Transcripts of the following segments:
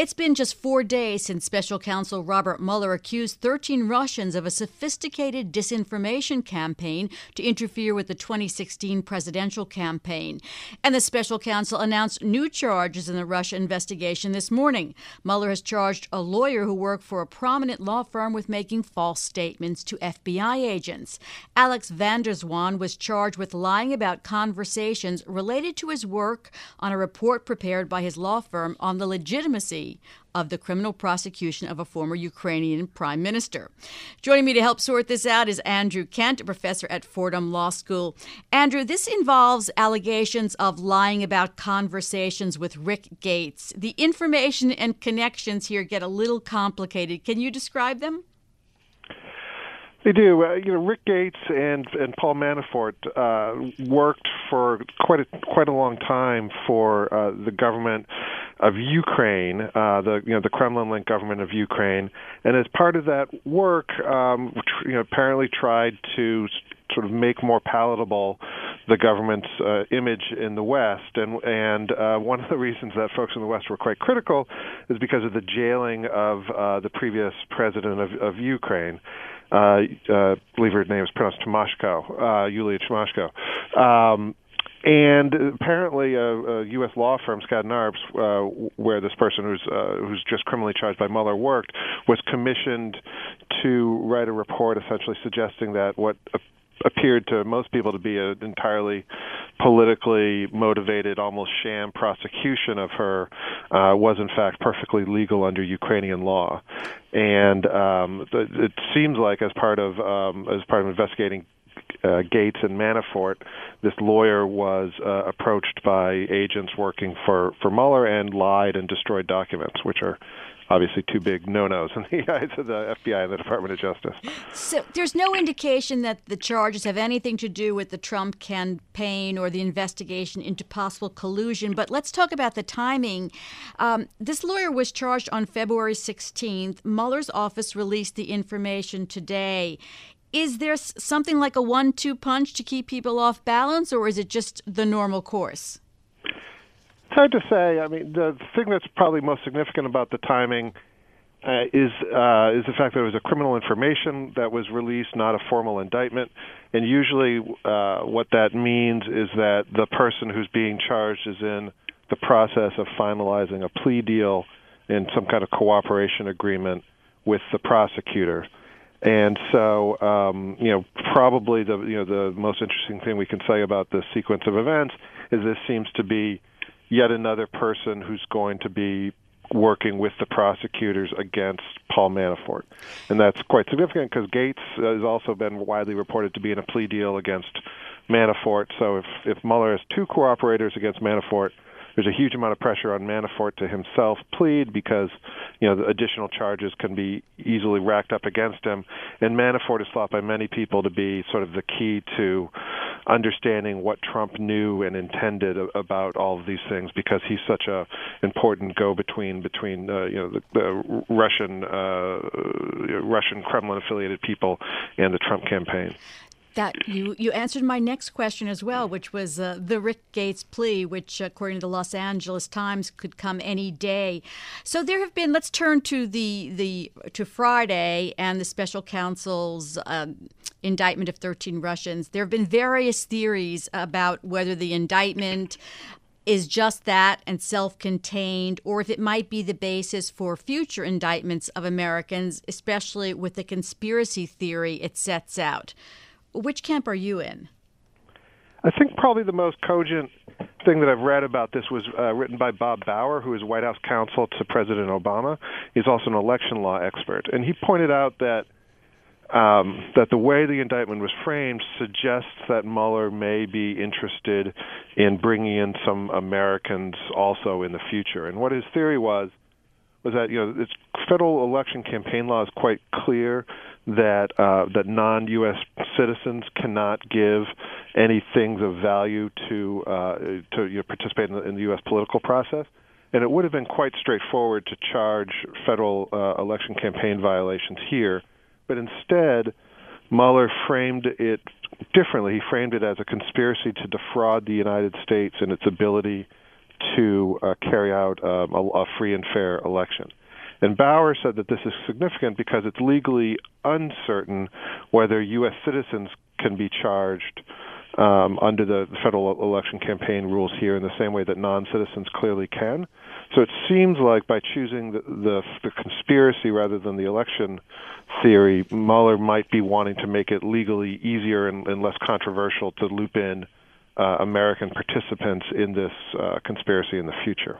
It's been just four days since Special Counsel Robert Mueller accused 13 Russians of a sophisticated disinformation campaign to interfere with the 2016 presidential campaign. And the Special Counsel announced new charges in the Russia investigation this morning. Mueller has charged a lawyer who worked for a prominent law firm with making false statements to FBI agents. Alex van der Zwaan was charged with lying about conversations related to his work on a report prepared by his law firm on the legitimacy of the criminal prosecution of a former Ukrainian prime minister. Joining me to help sort this out is Andrew Kent, a professor at Fordham Law School. Andrew, this involves allegations of lying about conversations with Rick Gates. The information and connections here get a little complicated. Can you describe them? They do. Uh, you know, Rick Gates and and Paul Manafort uh, worked for quite a quite a long time for uh, the government of Ukraine, uh, the you know the Kremlin-linked government of Ukraine, and as part of that work, um, you know, apparently tried to sort of make more palatable the government's uh, image in the West. And and uh, one of the reasons that folks in the West were quite critical is because of the jailing of uh, the previous president of, of Ukraine uh, uh, believe her name is pronounced Timoshko, uh, Yulia Timoshko. Um, and apparently, a, a U.S. law firm, Skadden Arps, uh, where this person who's uh, who's just criminally charged by Mueller worked, was commissioned to write a report essentially suggesting that what appeared to most people to be an entirely politically motivated, almost sham prosecution of her uh, was in fact perfectly legal under Ukrainian law. And um, it seems like, as part of um, as part of investigating uh, Gates and Manafort, this lawyer was uh, approached by agents working for for Mueller and lied and destroyed documents, which are obviously two big no-nos in the eyes of the FBI and the Department of Justice. So there's no indication that the charges have anything to do with the Trump campaign or the investigation into possible collusion. But let's talk about the timing. Um, this lawyer was charged on February 16th. Mueller's office released the information today. Is there something like a one-two punch to keep people off balance, or is it just the normal course? It's hard to say. I mean, the thing that's probably most significant about the timing uh, is uh, is the fact that it was a criminal information that was released, not a formal indictment. And usually, uh, what that means is that the person who's being charged is in the process of finalizing a plea deal and some kind of cooperation agreement with the prosecutor. And so, um, you know, probably the you know the most interesting thing we can say about this sequence of events is this seems to be yet another person who's going to be working with the prosecutors against Paul Manafort. And that's quite significant because Gates has also been widely reported to be in a plea deal against Manafort. So if, if Mueller has two cooperators against Manafort, there's a huge amount of pressure on Manafort to himself plead because you know the additional charges can be easily racked up against him. And Manafort is thought by many people to be sort of the key to understanding what Trump knew and intended about all of these things because he's such a important go-between between uh, you know the, the Russian uh, Russian Kremlin affiliated people and the Trump campaign. That you you answered my next question as well, which was uh, the Rick Gates plea, which according to the Los Angeles Times could come any day. So there have been. Let's turn to the the to Friday and the special counsel's um, indictment of 13 Russians. There have been various theories about whether the indictment is just that and self contained, or if it might be the basis for future indictments of Americans, especially with the conspiracy theory it sets out. Which camp are you in? I think probably the most cogent thing that I've read about this was uh, written by Bob Bauer, who is White House counsel to President Obama. He's also an election law expert, and he pointed out that um, that the way the indictment was framed suggests that Mueller may be interested in bringing in some Americans also in the future. And what his theory was was that you know it's federal election campaign law is quite clear that uh, that non-U.S. citizens cannot give any things of value to uh, to you know, participate in the, in the U.S. political process, and it would have been quite straightforward to charge federal uh, election campaign violations here, but instead. Mueller framed it differently. He framed it as a conspiracy to defraud the United States and its ability to uh, carry out um, a, a free and fair election. And Bauer said that this is significant because it's legally uncertain whether U.S. citizens can be charged um, under the federal election campaign rules here in the same way that non-citizens clearly can. So it seems like by choosing the, the, the conspiracy rather than the election theory, Mueller might be wanting to make it legally easier and, and less controversial to loop in uh, American participants in this uh, conspiracy in the future.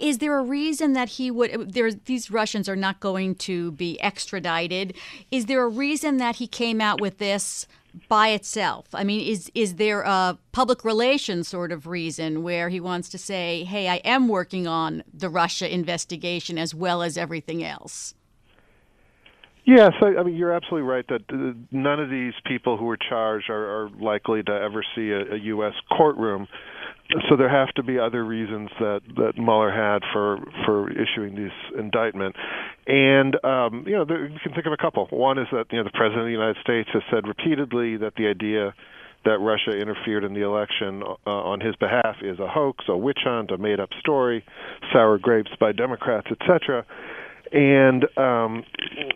Is there a reason that he would? There, these Russians are not going to be extradited. Is there a reason that he came out with this by itself? I mean, is is there a public relations sort of reason where he wants to say, "Hey, I am working on the Russia investigation as well as everything else"? Yes, I, I mean you're absolutely right that uh, none of these people who were charged are, are likely to ever see a, a U.S. courtroom so there have to be other reasons that that Mueller had for for issuing this indictment, and um, you know there, you can think of a couple. One is that you know the president of the United States has said repeatedly that the idea that Russia interfered in the election uh, on his behalf is a hoax, a witch hunt, a made-up story, sour grapes by Democrats, etc. And um,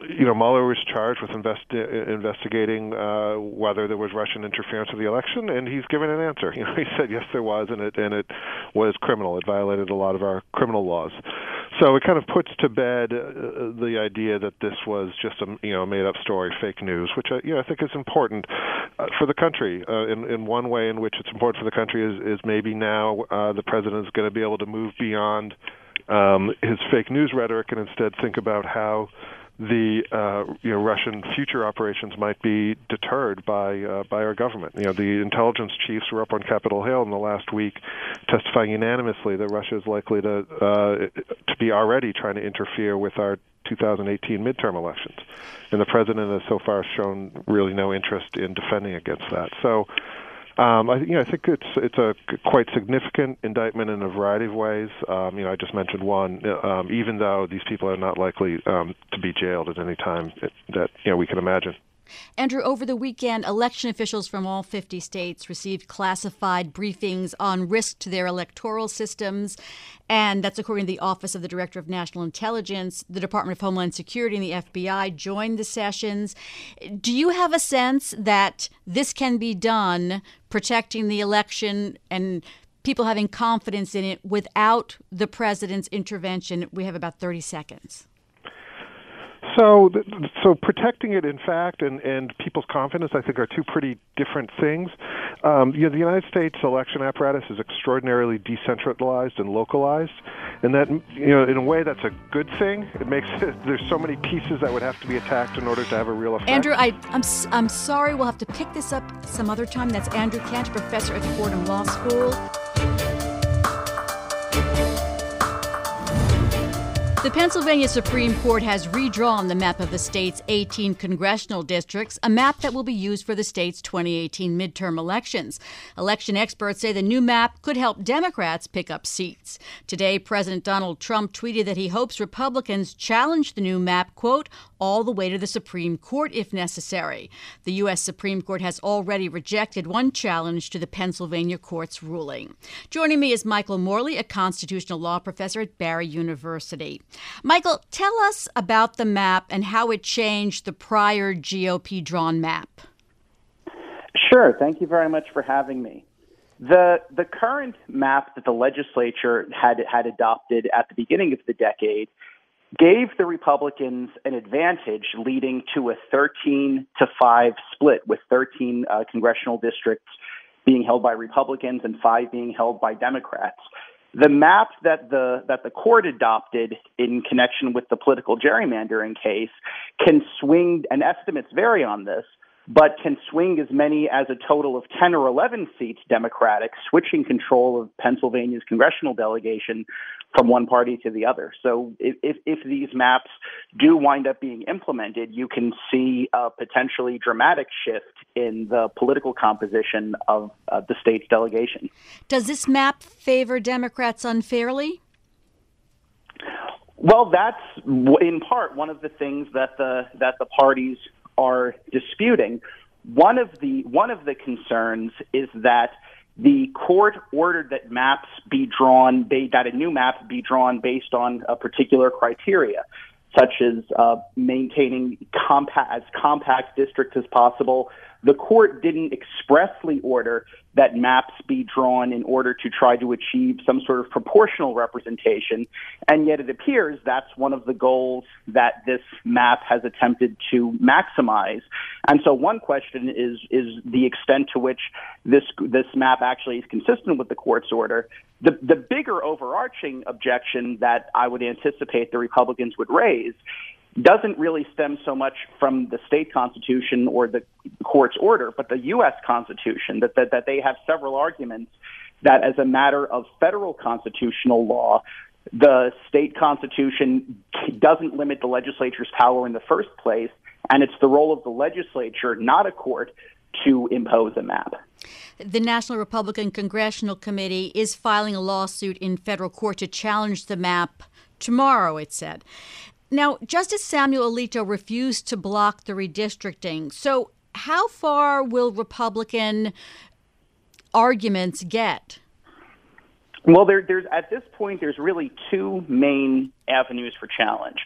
you know, Mueller was charged with investi- investigating uh, whether there was Russian interference with the election, and he's given an answer. You know, he said yes, there was, and it and it was criminal. It violated a lot of our criminal laws. So it kind of puts to bed uh, the idea that this was just a you know made up story, fake news, which I, you know I think is important uh, for the country. Uh, in in one way in which it's important for the country is is maybe now uh, the president is going to be able to move beyond um, his fake news rhetoric and instead think about how the uh, you know Russian future operations might be deterred by uh, by our government. You know, the intelligence chiefs were up on Capitol Hill in the last week, testifying unanimously that Russia is likely to uh, to be already trying to interfere with our 2018 midterm elections, and the president has so far shown really no interest in defending against that. So. Um, I, you know, I think it's it's a quite significant indictment in a variety of ways. Um, you know, I just mentioned one. Um, even though these people are not likely um, to be jailed at any time that you know we can imagine. Andrew, over the weekend, election officials from all 50 states received classified briefings on risk to their electoral systems. And that's according to the Office of the Director of National Intelligence. The Department of Homeland Security and the FBI joined the sessions. Do you have a sense that this can be done, protecting the election and people having confidence in it without the president's intervention? We have about 30 seconds. So, so protecting it, in fact, and, and people's confidence, I think, are two pretty different things. Um, you know, the United States election apparatus is extraordinarily decentralized and localized, and that, you know, in a way, that's a good thing. It makes it, there's so many pieces that would have to be attacked in order to have a real effect. Andrew, I, I'm I'm sorry, we'll have to pick this up some other time. That's Andrew Kent, professor at Fordham Law School. The Pennsylvania Supreme Court has redrawn the map of the state's 18 congressional districts, a map that will be used for the state's 2018 midterm elections. Election experts say the new map could help Democrats pick up seats. Today, President Donald Trump tweeted that he hopes Republicans challenge the new map, quote, all the way to the Supreme Court if necessary. The U.S. Supreme Court has already rejected one challenge to the Pennsylvania court's ruling. Joining me is Michael Morley, a constitutional law professor at Barry University. Michael, tell us about the map and how it changed the prior GOP drawn map. Sure. Thank you very much for having me. The the current map that the legislature had had adopted at the beginning of the decade gave the Republicans an advantage leading to a 13 to 5 split with 13 uh, congressional districts being held by Republicans and five being held by Democrats. The map that the that the court adopted in connection with the political gerrymandering case can swing, and estimates vary on this, but can swing as many as a total of 10 or 11 seats Democratic, switching control of Pennsylvania's congressional delegation from one party to the other. So if, if, if these maps do wind up being implemented, you can see a potentially dramatic shift in the political composition of uh, the state's delegation. Does this map favor Democrats unfairly? Well, that's in part one of the things that the that the parties are disputing. One of the one of the concerns is that the court ordered that maps be drawn, that a new map be drawn based on a particular criteria, such as uh, maintaining compact, as compact districts as possible, the court didn't expressly order that maps be drawn in order to try to achieve some sort of proportional representation. And yet it appears that's one of the goals that this map has attempted to maximize. And so one question is, is the extent to which this, this map actually is consistent with the court's order. The, the bigger overarching objection that I would anticipate the Republicans would raise doesn't really stem so much from the state constitution or the court's order, but the U.S. Constitution, that, that, that they have several arguments that as a matter of federal constitutional law, the state constitution doesn't limit the legislature's power in the first place, and it's the role of the legislature, not a court, to impose a map. The National Republican Congressional Committee is filing a lawsuit in federal court to challenge the map tomorrow, it said. Now, Justice Samuel Alito refused to block the redistricting. So, how far will Republican arguments get? Well, there, there's at this point, there's really two main avenues for challenge.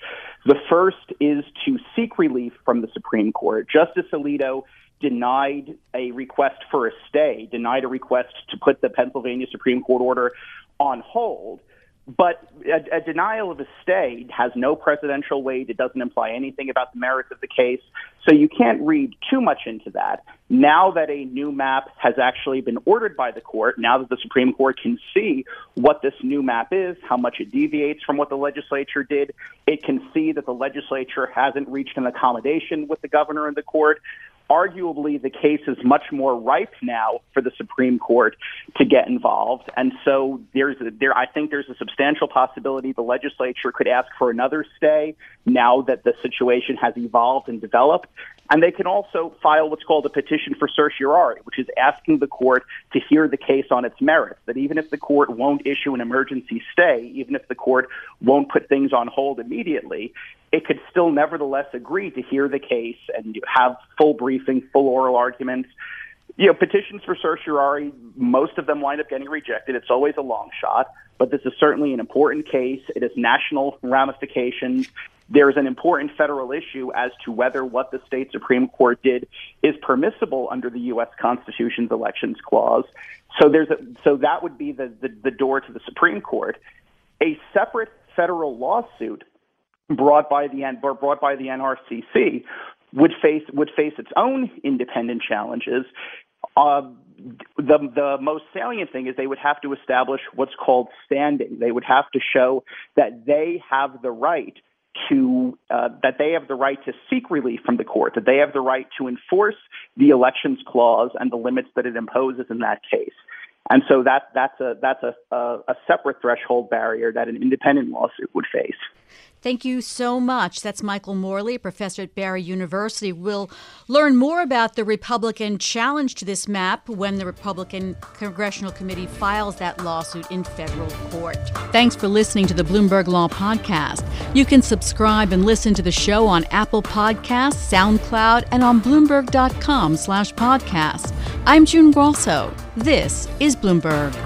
The first is to seek relief from the Supreme Court. Justice Alito denied a request for a stay, denied a request to put the Pennsylvania Supreme Court order on hold. But a, a, denial of a stay has no precedential weight. It doesn't imply anything about the merits of the case. So you can't read too much into that. Now that a new map has actually been ordered by the court, now that the Supreme Court can see what this new map is, how much it deviates from what the legislature did, it can see that the legislature hasn't reached an accommodation with the governor and the court arguably the case is much more ripe now for the Supreme Court to get involved. And so there's a, there I think there's a substantial possibility the legislature could ask for another stay now that the situation has evolved and developed. And they can also file what's called a petition for certiorari, which is asking the court to hear the case on its merits. That even if the court won't issue an emergency stay, even if the court won't put things on hold immediately, it could still nevertheless agree to hear the case and have full briefing, full oral arguments. You know, petitions for certiorari, most of them wind up getting rejected. It's always a long shot, but this is certainly an important case. It has national ramifications. There's an important federal issue as to whether what the state Supreme Court did is permissible under the U.S. Constitution's elections clause. So there's a, so that would be the, the, the door to the Supreme Court. A separate federal lawsuit brought by the brought by the NRCC would face would face its own independent challenges. Uh, the the most salient thing is they would have to establish what's called standing. They would have to show that they have the right to uh, that they have the right to seek relief from the court, that they have the right to enforce the elections clause and the limits that it imposes in that case. And so that that's a that's a, a, a separate threshold barrier that an independent lawsuit would face. Thank you so much. That's Michael Morley, professor at Barry University. We'll learn more about the Republican challenge to this map when the Republican Congressional Committee files that lawsuit in federal court. Thanks for listening to the Bloomberg Law Podcast. You can subscribe and listen to the show on Apple Podcasts, SoundCloud, and on Bloomberg.com slash podcast. I'm June Grosso. This is Bloomberg.